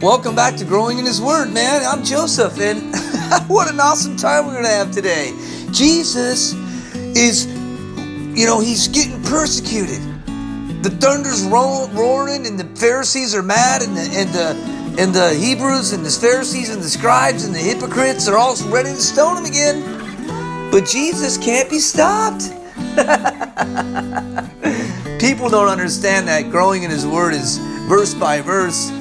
Welcome back to Growing in His Word, man. I'm Joseph, and what an awesome time we're going to have today. Jesus is, you know, he's getting persecuted. The thunder's ro- roaring, and the Pharisees are mad, and the, and the and the Hebrews and the Pharisees and the scribes and the hypocrites are all ready to stone him again. But Jesus can't be stopped. People don't understand that growing in His Word is verse by verse,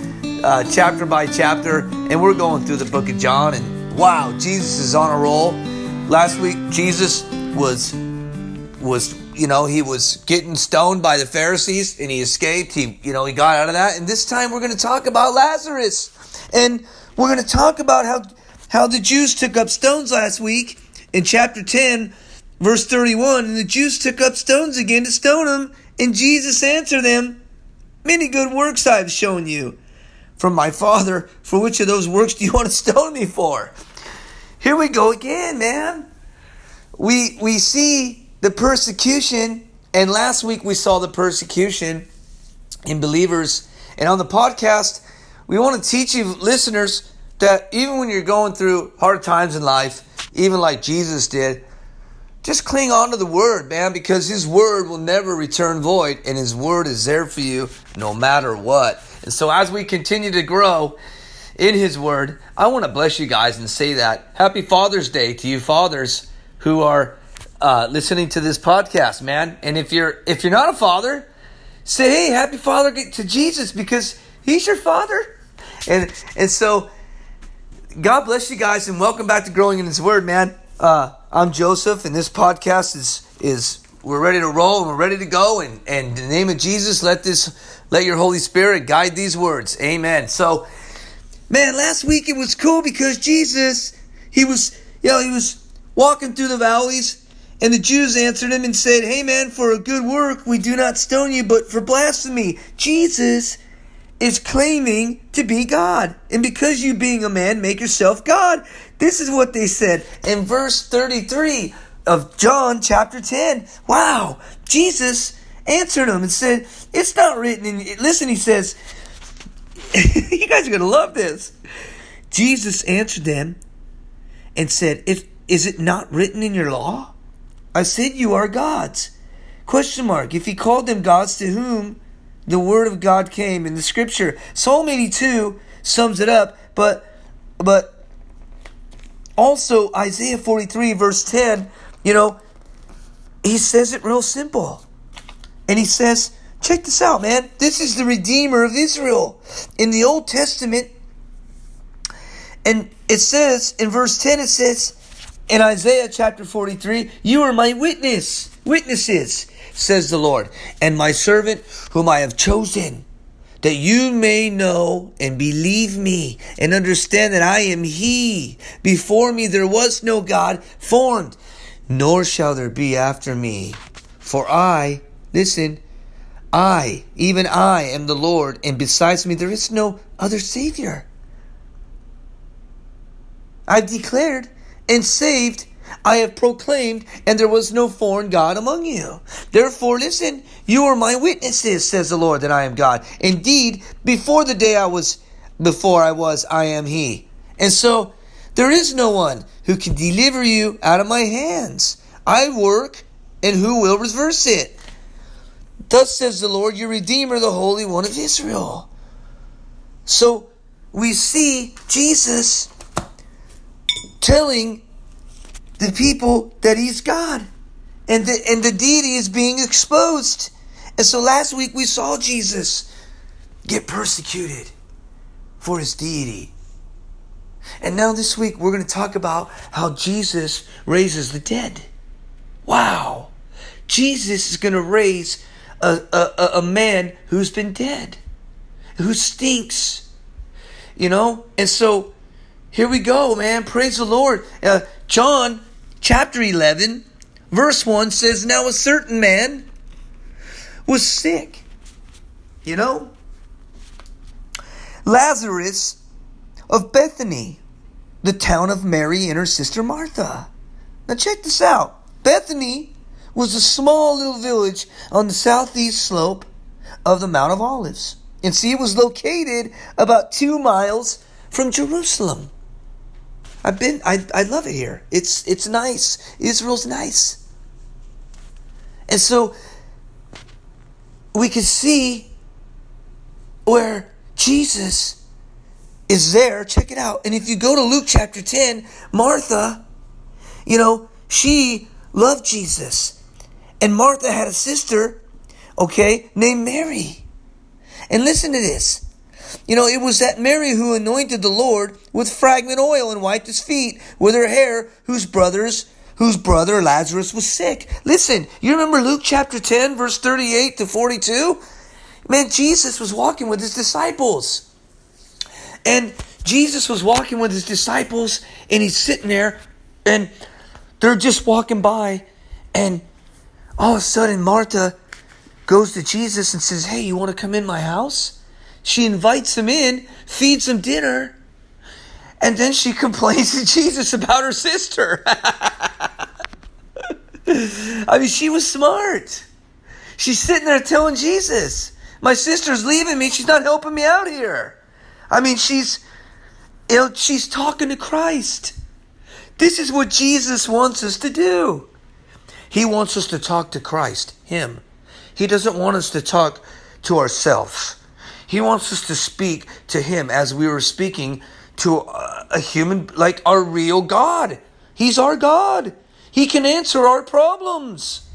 uh, chapter by chapter, and we're going through the book of John. And wow, Jesus is on a roll. Last week, Jesus was was you know he was getting stoned by the Pharisees, and he escaped. He you know he got out of that. And this time, we're going to talk about Lazarus, and we're going to talk about how how the Jews took up stones last week in chapter ten. Verse 31 And the Jews took up stones again to stone him, and Jesus answered them, Many good works I have shown you from my Father. For which of those works do you want to stone me for? Here we go again, man. We we see the persecution, and last week we saw the persecution in believers. And on the podcast, we want to teach you listeners that even when you're going through hard times in life, even like Jesus did, just cling on to the word, man, because his word will never return void, and his word is there for you no matter what. And so, as we continue to grow in his word, I want to bless you guys and say that happy Father's Day to you fathers who are uh, listening to this podcast, man. And if you're if you're not a father, say hey, happy Father to Jesus because he's your father. And and so, God bless you guys and welcome back to growing in His Word, man. Uh, I'm Joseph, and this podcast is is we're ready to roll and we're ready to go. And, and in the name of Jesus, let this let your Holy Spirit guide these words. Amen. So, man, last week it was cool because Jesus, he was, you know, he was walking through the valleys, and the Jews answered him and said, Hey man, for a good work we do not stone you, but for blasphemy. Jesus is claiming to be God. And because you being a man make yourself God. This is what they said in verse 33 of John chapter 10. Wow. Jesus answered them and said, It's not written in. Listen, he says, You guys are going to love this. Jesus answered them and said, if, Is it not written in your law? I said you are gods. Question mark. If he called them gods to whom the word of God came in the scripture. Psalm 82 sums it up, but but also Isaiah 43 verse 10, you know, he says it real simple. And he says, check this out, man. This is the redeemer of Israel. In the Old Testament, and it says in verse 10 it says in Isaiah chapter 43, you are my witness, witnesses says the Lord, and my servant whom I have chosen, that you may know and believe me and understand that I am He. Before me there was no God formed, nor shall there be after me. For I, listen, I, even I, am the Lord, and besides me there is no other Savior. I've declared and saved I have proclaimed, and there was no foreign God among you. Therefore, listen, you are my witnesses, says the Lord, that I am God. Indeed, before the day I was, before I was, I am He. And so, there is no one who can deliver you out of my hands. I work, and who will reverse it? Thus says the Lord, your Redeemer, the Holy One of Israel. So, we see Jesus telling the people that he's God. And the, and the deity is being exposed. And so last week we saw Jesus get persecuted for his deity. And now this week we're going to talk about how Jesus raises the dead. Wow. Jesus is going to raise a, a, a man who's been dead, who stinks. You know? And so here we go, man. Praise the Lord. Uh, John chapter 11, verse 1 says, Now a certain man was sick. You know? Lazarus of Bethany, the town of Mary and her sister Martha. Now check this out. Bethany was a small little village on the southeast slope of the Mount of Olives And see, it was located about two miles from Jerusalem. I've been, I, I love it here. It's, it's nice. Israel's nice. And so we can see where Jesus is there. Check it out. And if you go to Luke chapter 10, Martha, you know, she loved Jesus. And Martha had a sister, okay, named Mary. And listen to this. You know, it was that Mary who anointed the Lord with fragrant oil and wiped his feet with her hair, whose brothers, whose brother Lazarus was sick. Listen, you remember Luke chapter 10, verse 38 to 42? Man, Jesus was walking with his disciples. And Jesus was walking with his disciples, and he's sitting there, and they're just walking by, and all of a sudden, Martha goes to Jesus and says, Hey, you want to come in my house? She invites him in, feeds him dinner, and then she complains to Jesus about her sister. I mean, she was smart. She's sitting there telling Jesus, My sister's leaving me. She's not helping me out here. I mean, she's she's talking to Christ. This is what Jesus wants us to do. He wants us to talk to Christ, Him. He doesn't want us to talk to ourselves. He wants us to speak to Him as we were speaking to a human, like our real God. He's our God. He can answer our problems.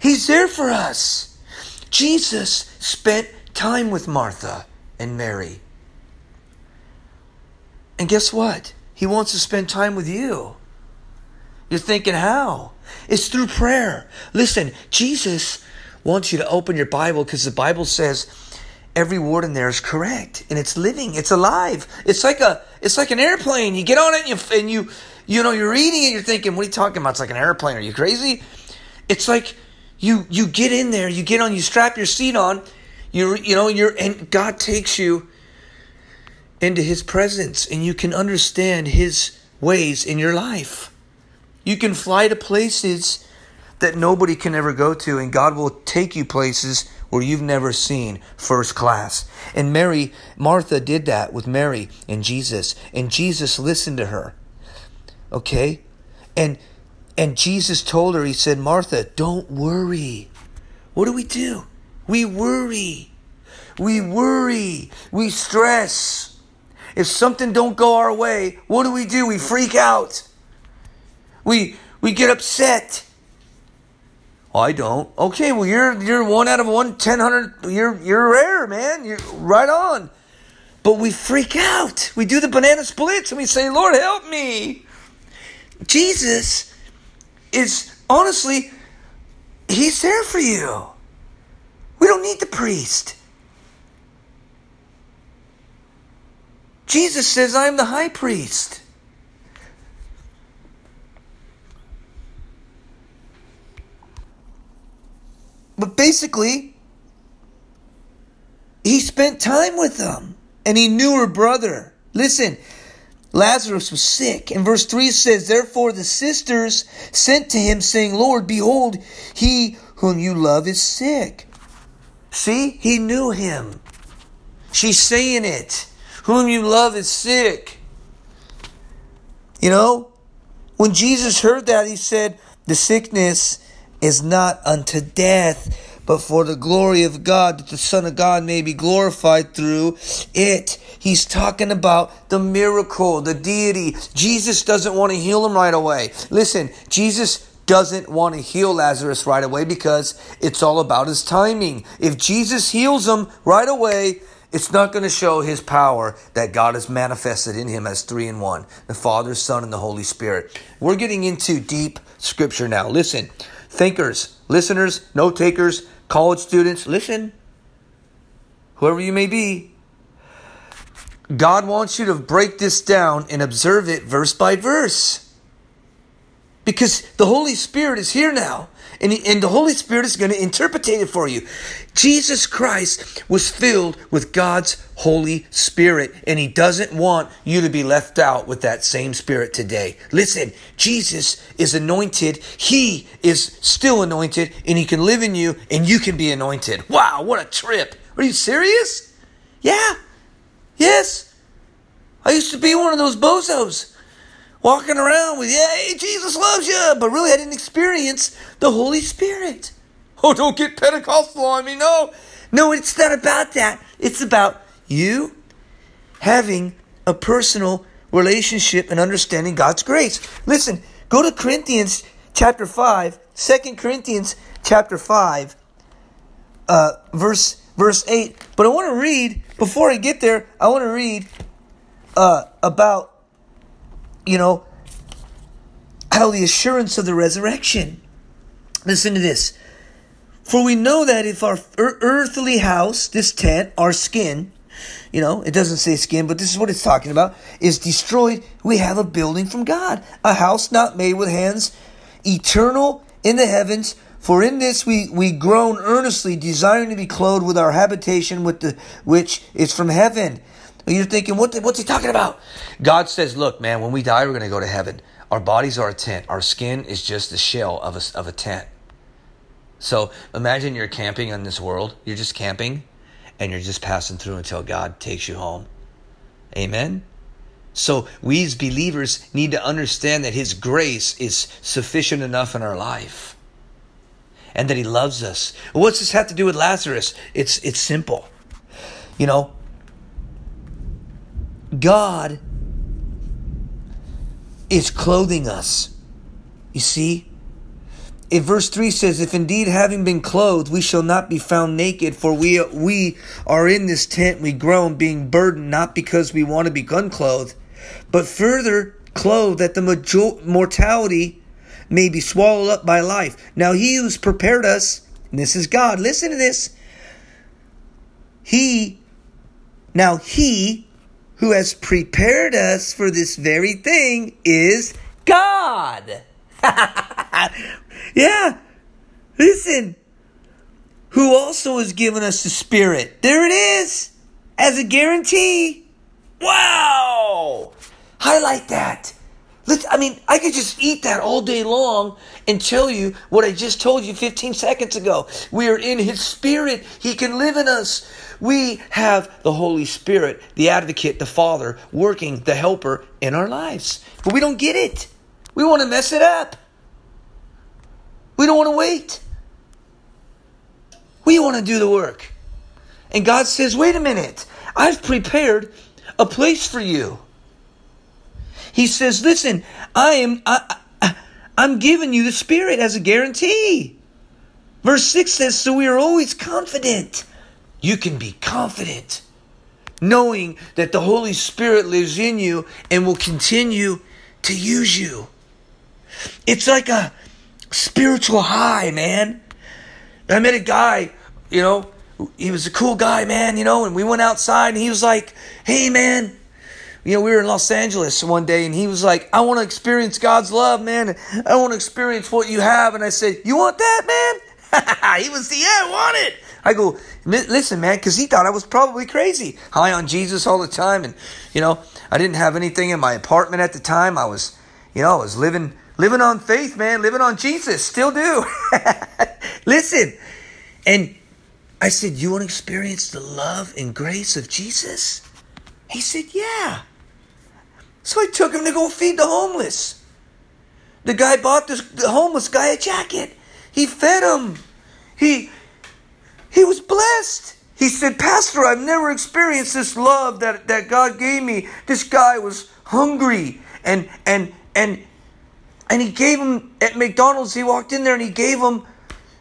He's there for us. Jesus spent time with Martha and Mary. And guess what? He wants to spend time with you. You're thinking, how? It's through prayer. Listen, Jesus wants you to open your Bible because the Bible says every word in there is correct and it's living, it's alive. It's like a it's like an airplane. You get on it and you and you you know you're reading it, you're thinking, what are you talking about? It's like an airplane. Are you crazy? It's like you you get in there, you get on, you strap your seat on, you you know, you're and God takes you into his presence and you can understand his ways in your life. You can fly to places that nobody can ever go to, and God will take you places where you've never seen first class. And Mary, Martha did that with Mary and Jesus, and Jesus listened to her. Okay? And and Jesus told her, He said, Martha, don't worry. What do we do? We worry. We worry. We stress. If something don't go our way, what do we do? We freak out. We we get upset. I don't. Okay, well you're you're one out of one ten hundred. You're you're rare, man. You're right on. But we freak out. We do the banana splits and we say, "Lord, help me." Jesus is honestly, He's there for you. We don't need the priest. Jesus says, I am the high priest. But basically, he spent time with them and he knew her brother. Listen, Lazarus was sick. And verse 3 says, Therefore the sisters sent to him, saying, Lord, behold, he whom you love is sick. See, he knew him. She's saying it. Whom you love is sick. You know, when Jesus heard that, he said, The sickness is not unto death, but for the glory of God, that the Son of God may be glorified through it. He's talking about the miracle, the deity. Jesus doesn't want to heal him right away. Listen, Jesus doesn't want to heal Lazarus right away because it's all about his timing. If Jesus heals him right away, it's not going to show his power that God has manifested in him as three in one the Father, Son, and the Holy Spirit. We're getting into deep scripture now. Listen, thinkers, listeners, note takers, college students, listen. Whoever you may be, God wants you to break this down and observe it verse by verse. Because the Holy Spirit is here now. And, he, and the Holy Spirit is going to interpret it for you. Jesus Christ was filled with God's Holy Spirit, and He doesn't want you to be left out with that same Spirit today. Listen, Jesus is anointed. He is still anointed, and He can live in you, and you can be anointed. Wow, what a trip! Are you serious? Yeah. Yes. I used to be one of those bozos walking around with, "Yay, Jesus loves you," but really I didn't experience the Holy Spirit. Oh, don't get Pentecostal on me. No. No, it's not about that. It's about you having a personal relationship and understanding God's grace. Listen, go to Corinthians chapter 5, 2 Corinthians chapter 5, uh, verse verse 8. But I want to read, before I get there, I want to read uh, about, you know, how the assurance of the resurrection. Listen to this. For we know that if our earthly house, this tent, our skin, you know, it doesn't say skin, but this is what it's talking about, is destroyed, we have a building from God, a house not made with hands, eternal in the heavens. For in this we, we groan earnestly, desiring to be clothed with our habitation, with the which is from heaven. You're thinking, what, what's he talking about? God says, look, man, when we die, we're going to go to heaven. Our bodies are a tent. Our skin is just the shell of a, of a tent. So imagine you're camping in this world. You're just camping and you're just passing through until God takes you home. Amen? So we as believers need to understand that His grace is sufficient enough in our life. And that He loves us. What's this have to do with Lazarus? It's it's simple. You know, God is clothing us. You see? In verse 3 says, If indeed having been clothed, we shall not be found naked, for we, we are in this tent, we groan, being burdened, not because we want to be unclothed, but further clothed that the major- mortality may be swallowed up by life. Now he who's prepared us, this is God, listen to this. He, now he who has prepared us for this very thing is God. yeah. Listen. Who also has given us the Spirit. There it is. As a guarantee. Wow. Highlight that. Let's, I mean, I could just eat that all day long and tell you what I just told you 15 seconds ago. We are in His Spirit. He can live in us. We have the Holy Spirit, the advocate, the Father, working, the helper in our lives. But we don't get it. We want to mess it up. We don't want to wait. We want to do the work. And God says, wait a minute. I've prepared a place for you. He says, listen, I am, I, I, I'm giving you the Spirit as a guarantee. Verse 6 says, so we are always confident. You can be confident knowing that the Holy Spirit lives in you and will continue to use you. It's like a spiritual high, man. I met a guy, you know, he was a cool guy, man, you know, and we went outside and he was like, hey, man, you know, we were in Los Angeles one day and he was like, I want to experience God's love, man. I want to experience what you have. And I said, You want that, man? he was, like, Yeah, I want it. I go, Listen, man, because he thought I was probably crazy. High on Jesus all the time. And, you know, I didn't have anything in my apartment at the time. I was, you know, I was living living on faith, man, living on Jesus, still do. Listen, and I said, You want to experience the love and grace of Jesus? He said, Yeah. So I took him to go feed the homeless. The guy bought this, the homeless guy a jacket. He fed him. He he was blessed. He said, Pastor, I've never experienced this love that, that God gave me. This guy was hungry and and and and he gave him at McDonald's. He walked in there and he gave him,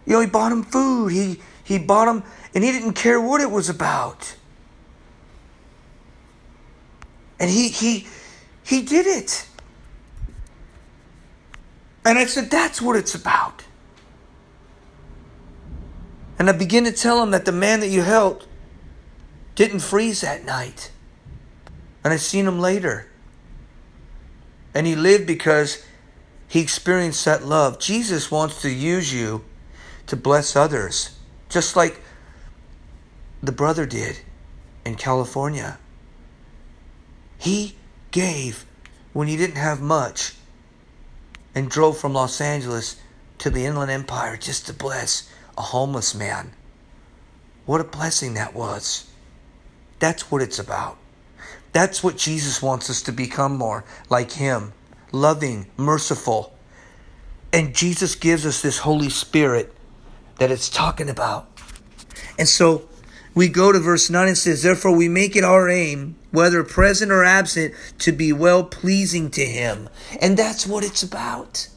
you know, he bought him food. He he bought him, and he didn't care what it was about. And he he he did it. And I said, that's what it's about. And I begin to tell him that the man that you helped didn't freeze that night. And I seen him later. And he lived because he experienced that love. Jesus wants to use you to bless others, just like the brother did in California. He gave when he didn't have much and drove from Los Angeles to the Inland Empire just to bless a homeless man. What a blessing that was. That's what it's about. That's what Jesus wants us to become more like Him loving, merciful. And Jesus gives us this Holy Spirit that it's talking about. And so we go to verse 9 and says, Therefore we make it our aim, whether present or absent, to be well pleasing to Him. And that's what it's about.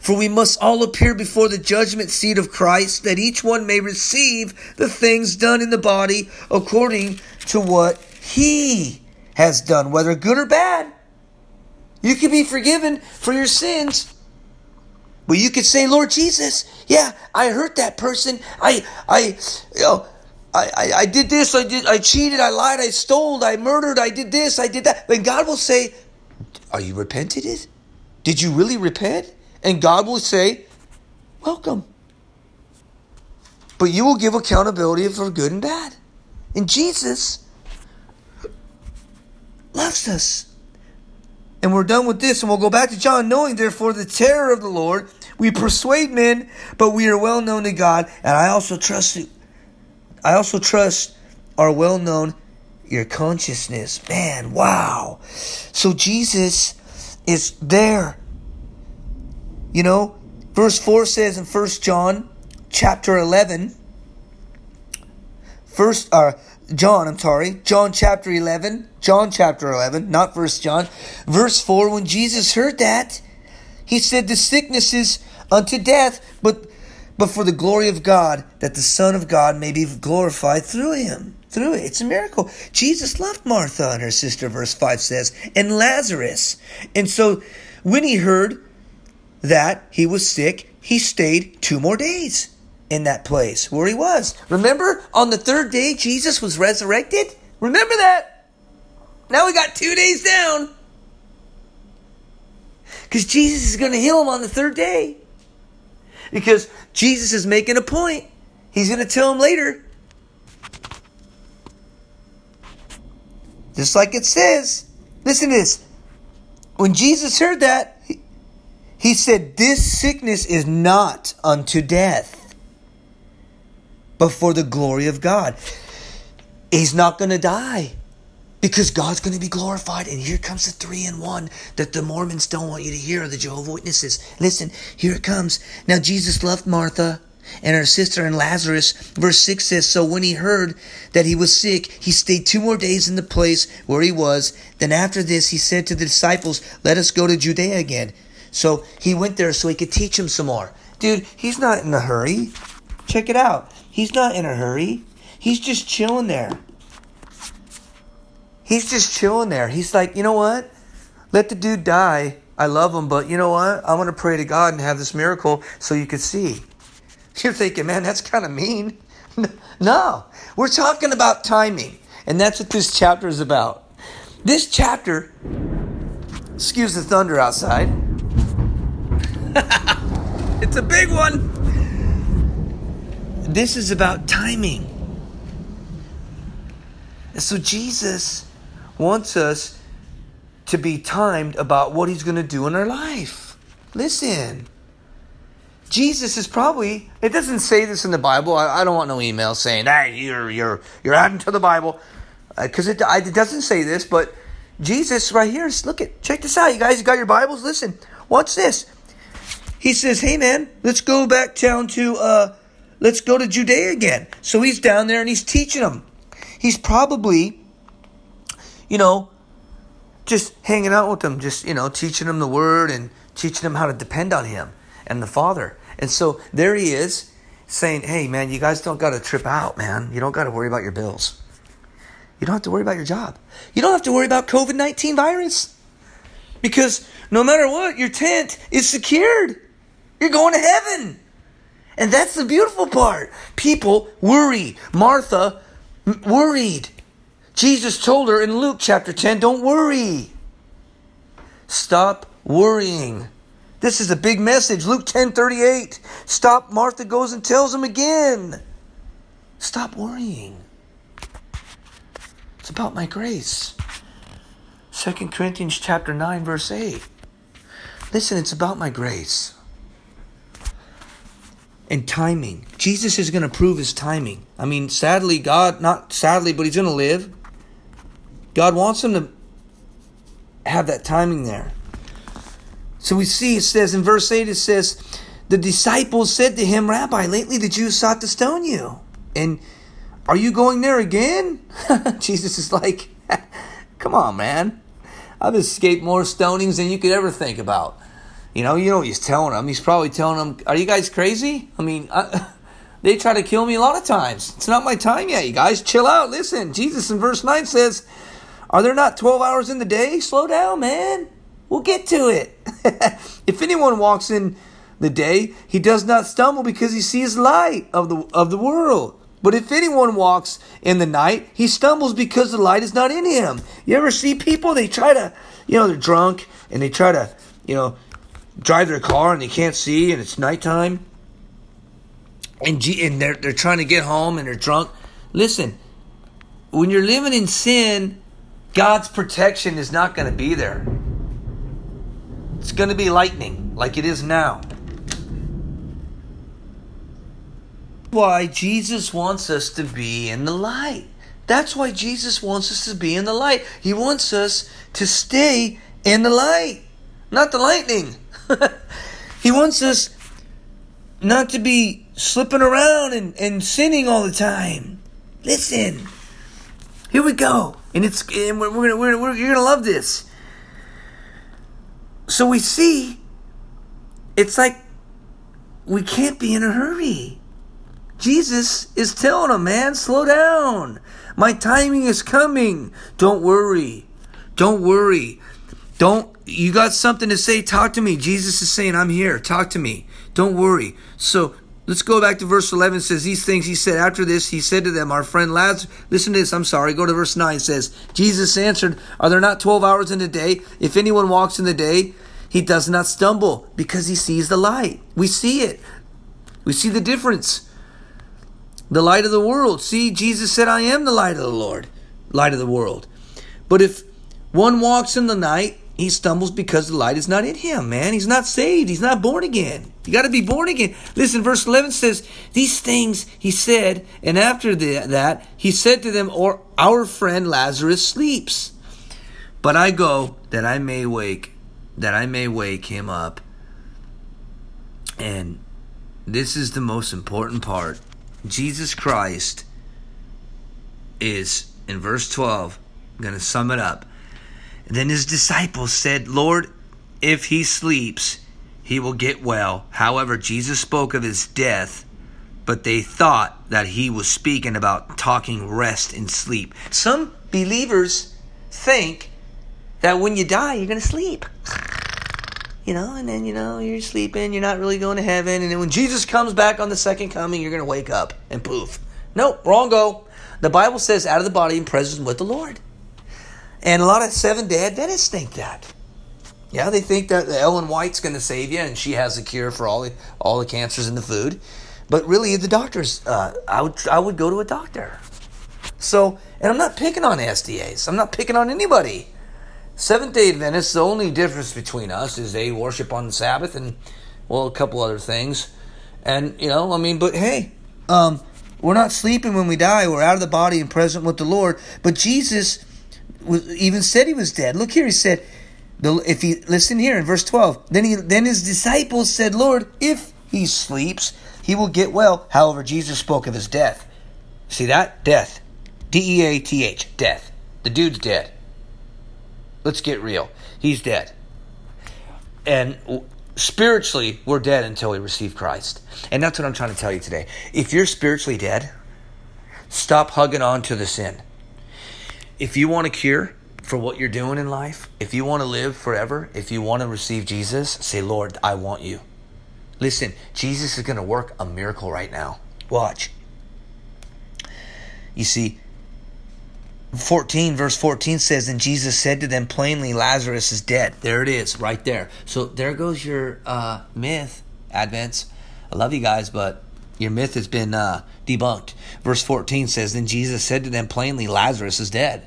For we must all appear before the judgment seat of Christ, that each one may receive the things done in the body according to what he has done, whether good or bad. You can be forgiven for your sins. But you could say, Lord Jesus, yeah, I hurt that person. I, I, you know, I, I, I did this, I did, I cheated, I lied, I stole, I murdered, I did this, I did that. Then God will say, Are you repented? Did you really repent? And God will say, Welcome. But you will give accountability for good and bad. And Jesus loves us. And we're done with this, and we'll go back to John, knowing therefore the terror of the Lord. We persuade men, but we are well known to God. And I also trust you. I also trust our well known your consciousness. Man, wow. So Jesus is there. You know, verse 4 says in First John chapter 11, first uh, John, I'm sorry, John chapter 11, John chapter 11, not First John, verse 4, when Jesus heard that, he said, The sickness is unto death, but but for the glory of God, that the Son of God may be glorified through him. Through it. It's a miracle. Jesus loved Martha and her sister, verse 5 says, and Lazarus. And so when he heard that he was sick, he stayed two more days in that place where he was. Remember, on the third day, Jesus was resurrected? Remember that? Now we got two days down. Because Jesus is going to heal him on the third day. Because Jesus is making a point. He's going to tell him later. Just like it says. Listen to this. When Jesus heard that, he, said, This sickness is not unto death, but for the glory of God. He's not going to die because God's going to be glorified. And here comes the three in one that the Mormons don't want you to hear, the Jehovah Witnesses. Listen, here it comes. Now, Jesus loved Martha and her sister and Lazarus. Verse 6 says, So when he heard that he was sick, he stayed two more days in the place where he was. Then after this, he said to the disciples, Let us go to Judea again. So he went there so he could teach him some more. Dude, he's not in a hurry. Check it out. He's not in a hurry. He's just chilling there. He's just chilling there. He's like, you know what? Let the dude die. I love him, but you know what? I'm going to pray to God and have this miracle so you could see. You're thinking, man, that's kind of mean. No, we're talking about timing. And that's what this chapter is about. This chapter, excuse the thunder outside. It's a big one. This is about timing. So Jesus wants us to be timed about what he's going to do in our life. Listen. Jesus is probably it doesn't say this in the Bible. I, I don't want no email saying, "Hey, you're you're you're adding to the Bible." Because uh, it, it doesn't say this, but Jesus right here, look at check this out. You guys got your Bibles? Listen. What's this? He says, "Hey man, let's go back down to uh let's go to Judea again." So he's down there and he's teaching them. He's probably you know, just hanging out with them, just, you know, teaching them the word and teaching them how to depend on him and the Father. And so there he is saying, hey, man, you guys don't got to trip out, man. You don't got to worry about your bills. You don't have to worry about your job. You don't have to worry about COVID 19 virus. Because no matter what, your tent is secured. You're going to heaven. And that's the beautiful part. People worry. Martha worried. Jesus told her in Luke chapter 10 don't worry. Stop worrying. This is a big message. Luke 10 38. Stop. Martha goes and tells him again. Stop worrying. It's about my grace. 2 Corinthians chapter 9 verse 8. Listen, it's about my grace. And timing. Jesus is going to prove his timing. I mean, sadly, God, not sadly, but he's going to live. God wants him to have that timing there. So we see it says in verse 8, it says, The disciples said to him, Rabbi, lately the Jews sought to stone you. And are you going there again? Jesus is like, Come on, man. I've escaped more stonings than you could ever think about. You know, you know what he's telling them. He's probably telling them, "Are you guys crazy? I mean, I, they try to kill me a lot of times. It's not my time yet. You guys, chill out. Listen, Jesus in verse nine says, "Are there not twelve hours in the day? Slow down, man. We'll get to it. if anyone walks in the day, he does not stumble because he sees light of the of the world." But if anyone walks in the night, he stumbles because the light is not in him. You ever see people? They try to, you know, they're drunk and they try to, you know, drive their car and they can't see and it's nighttime and G- and they're they're trying to get home and they're drunk. Listen, when you're living in sin, God's protection is not going to be there. It's going to be lightning like it is now. Why Jesus wants us to be in the light. That's why Jesus wants us to be in the light. He wants us to stay in the light, not the lightning. he wants us not to be slipping around and, and sinning all the time. Listen, here we go, and it's and we're, we're, we're, we're you're gonna love this. So we see, it's like we can't be in a hurry. Jesus is telling him, man, slow down. My timing is coming. Don't worry. Don't worry. Don't you got something to say? Talk to me. Jesus is saying, I'm here. Talk to me. Don't worry. So let's go back to verse 11. It says, These things he said after this, he said to them, Our friend Lazarus, listen to this. I'm sorry. Go to verse 9. It says, Jesus answered, Are there not 12 hours in a day? If anyone walks in the day, he does not stumble because he sees the light. We see it. We see the difference. The light of the world. See, Jesus said, I am the light of the Lord, light of the world. But if one walks in the night, he stumbles because the light is not in him, man. He's not saved. He's not born again. You got to be born again. Listen, verse 11 says, These things he said, and after the, that, he said to them, Or our friend Lazarus sleeps. But I go that I may wake, that I may wake him up. And this is the most important part. Jesus Christ is, in verse 12, I'm going to sum it up. Then his disciples said, Lord, if he sleeps, he will get well. However, Jesus spoke of his death, but they thought that he was speaking about talking rest and sleep. Some believers think that when you die, you're going to sleep. You know, and then, you know, you're sleeping, you're not really going to heaven, and then when Jesus comes back on the second coming, you're going to wake up and poof. Nope, wrong go. The Bible says, out of the body and presence with the Lord. And a lot of seven day Adventists think that. Yeah, they think that Ellen White's going to save you and she has a cure for all the, all the cancers in the food. But really, the doctors, uh, I, would, I would go to a doctor. So, and I'm not picking on SDAs, I'm not picking on anybody. Seventh day Adventists, the only difference between us is they worship on the Sabbath and, well, a couple other things. And, you know, I mean, but hey, um, we're not sleeping when we die. We're out of the body and present with the Lord. But Jesus even said he was dead. Look here, he said, if he listen here in verse 12 then he then his disciples said lord if he sleeps he will get well. However jesus spoke of his death. See that? Death. D-e-a-t-h death. The dude's dead. Let's get real. He's dead. And spiritually we're dead until we receive christ. And that's what i'm trying to tell you today. If you're spiritually dead stop hugging on to the sin if you want a cure for what you're doing in life, if you want to live forever, if you want to receive Jesus, say, Lord, I want you. Listen, Jesus is going to work a miracle right now. Watch. You see, 14, verse 14 says, And Jesus said to them plainly, Lazarus is dead. There it is, right there. So there goes your uh, myth, Advents. I love you guys, but your myth has been uh, debunked. Verse 14 says, Then Jesus said to them plainly, Lazarus is dead.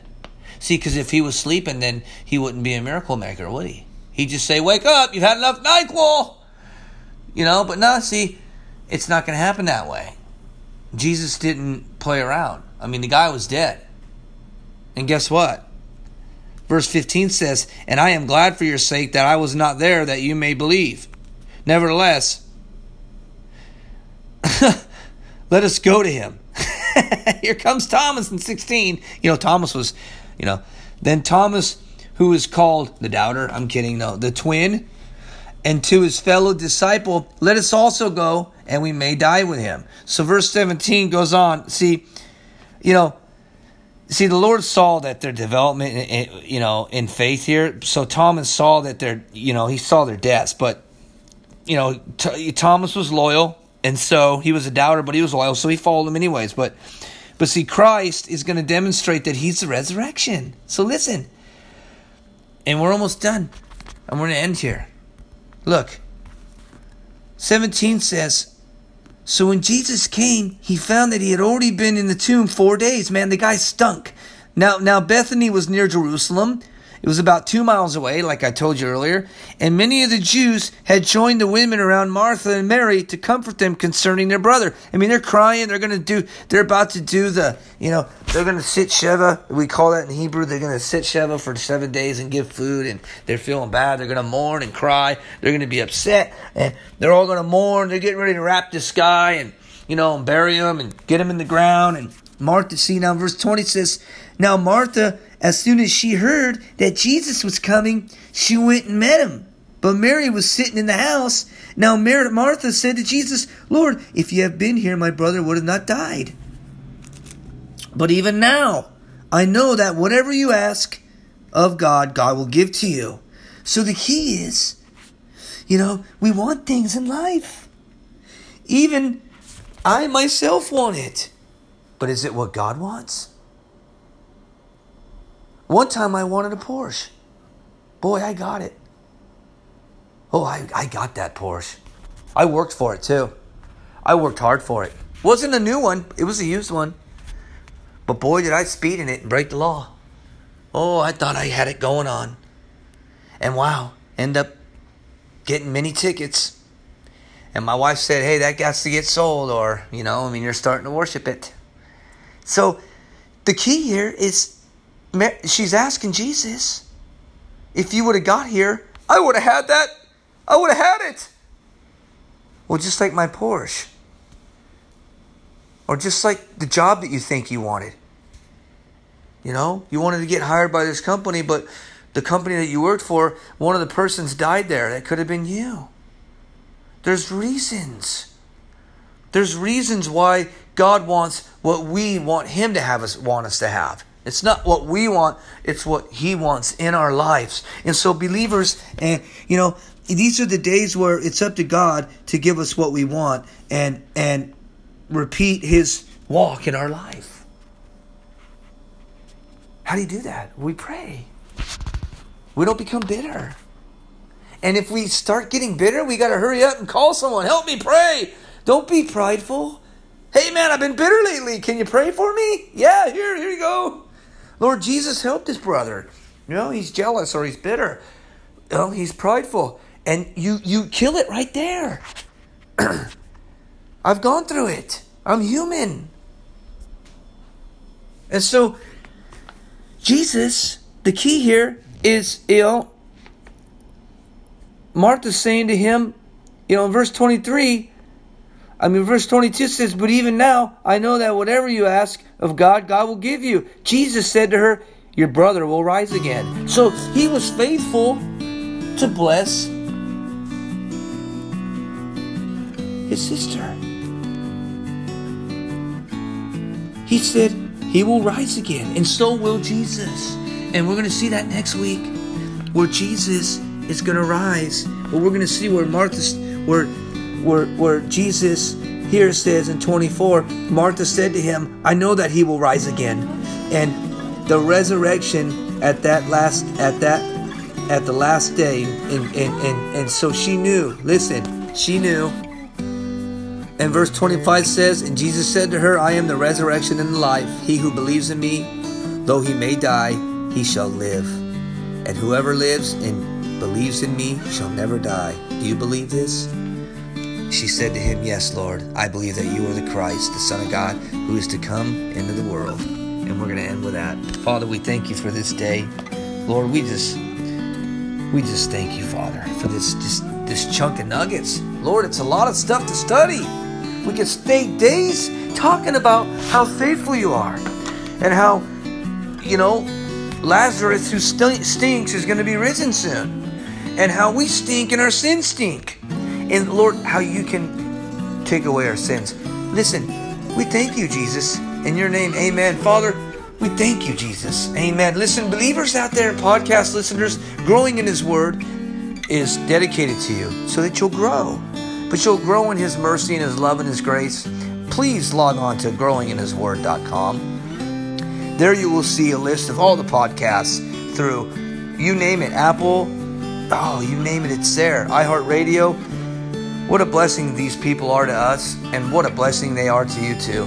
See, because if he was sleeping, then he wouldn't be a miracle maker, would he? He'd just say, Wake up, you've had enough NyQuil. You know, but now, see, it's not going to happen that way. Jesus didn't play around. I mean, the guy was dead. And guess what? Verse 15 says, And I am glad for your sake that I was not there, that you may believe. Nevertheless, let us go to him. Here comes Thomas in 16. You know, Thomas was, you know, then Thomas, who is called the doubter, I'm kidding, no, the twin, and to his fellow disciple, let us also go, and we may die with him. So verse 17 goes on. See, you know, see the Lord saw that their development, eh, eh, you know, in faith here. So Thomas saw that their, you know, he saw their deaths, but you know, Thomas was loyal, and so he was a doubter, but he was loyal, so he followed him anyways. But, but see, Christ is going to demonstrate that he's the resurrection. So listen, and we're almost done, and we're going to end here. Look, 17 says, So when Jesus came, he found that he had already been in the tomb four days. Man, the guy stunk. Now, now Bethany was near Jerusalem. It was about two miles away, like I told you earlier, and many of the Jews had joined the women around Martha and Mary to comfort them concerning their brother. I mean, they're crying. They're going to do, they're about to do the, you know, they're going to sit Sheva. We call that in Hebrew. They're going to sit Sheva for seven days and give food, and they're feeling bad. They're going to mourn and cry. They're going to be upset, and they're all going to mourn. They're getting ready to wrap this guy and, you know, and bury him and get him in the ground. And Martha, see now, verse 20 says, Now Martha, as soon as she heard that Jesus was coming, she went and met him. But Mary was sitting in the house. Now Martha said to Jesus, Lord, if you had been here, my brother would have not died. But even now, I know that whatever you ask of God, God will give to you. So the key is, you know, we want things in life. Even I myself want it. But is it what God wants? One time I wanted a Porsche. Boy, I got it. Oh, I, I got that Porsche. I worked for it too. I worked hard for it. Wasn't a new one, it was a used one. But boy, did I speed in it and break the law. Oh, I thought I had it going on. And wow, end up getting many tickets. And my wife said, hey, that got to get sold, or, you know, I mean, you're starting to worship it. So the key here is she's asking Jesus, if you would have got here, I would have had that. I would have had it. Well, just like my Porsche. Or just like the job that you think you wanted. You know, you wanted to get hired by this company, but the company that you worked for, one of the persons died there. That could have been you. There's reasons. There's reasons why God wants what we want Him to have us want us to have. It's not what we want, it's what He wants in our lives. And so, believers, and you know, these are the days where it's up to God to give us what we want and and repeat His walk in our life. How do you do that? We pray. We don't become bitter. And if we start getting bitter, we got to hurry up and call someone. Help me pray. Don't be prideful. Hey man, I've been bitter lately. Can you pray for me? Yeah, here, here you go. Lord Jesus helped his brother. You know, he's jealous or he's bitter. You know, he's prideful. And you you kill it right there. I've gone through it. I'm human. And so Jesus, the key here is, you know, Martha's saying to him, you know, in verse 23, I mean, verse 22 says, But even now, I know that whatever you ask of God, God will give you. Jesus said to her, Your brother will rise again. So he was faithful to bless his sister. He said, He will rise again, and so will Jesus. And we're going to see that next week where Jesus is going to rise. But we're going to see where Martha, where where, where Jesus here says in 24, Martha said to him, I know that he will rise again. And the resurrection at that last, at that, at the last day, and, and, and, and so she knew, listen, she knew. And verse 25 says, And Jesus said to her, I am the resurrection and the life. He who believes in me, though he may die, he shall live. And whoever lives and believes in me shall never die. Do you believe this? She said to him, Yes, Lord, I believe that you are the Christ, the Son of God, who is to come into the world. And we're going to end with that. Father, we thank you for this day. Lord, we just we just thank you, Father, for this just this chunk of nuggets. Lord, it's a lot of stuff to study. We could stay days talking about how faithful you are and how, you know, Lazarus, who stinks, is going to be risen soon, and how we stink and our sins stink. And Lord, how you can take away our sins. Listen, we thank you, Jesus. In your name, amen. Father, we thank you, Jesus. Amen. Listen, believers out there, podcast listeners, growing in His Word is dedicated to you so that you'll grow. But you'll grow in His mercy and His love and His grace. Please log on to growinginhisword.com. There you will see a list of all the podcasts through, you name it, Apple, oh, you name it, it's there. iHeartRadio. What a blessing these people are to us, and what a blessing they are to you too.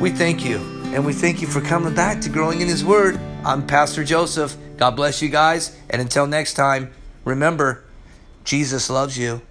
We thank you, and we thank you for coming back to Growing in His Word. I'm Pastor Joseph. God bless you guys, and until next time, remember, Jesus loves you.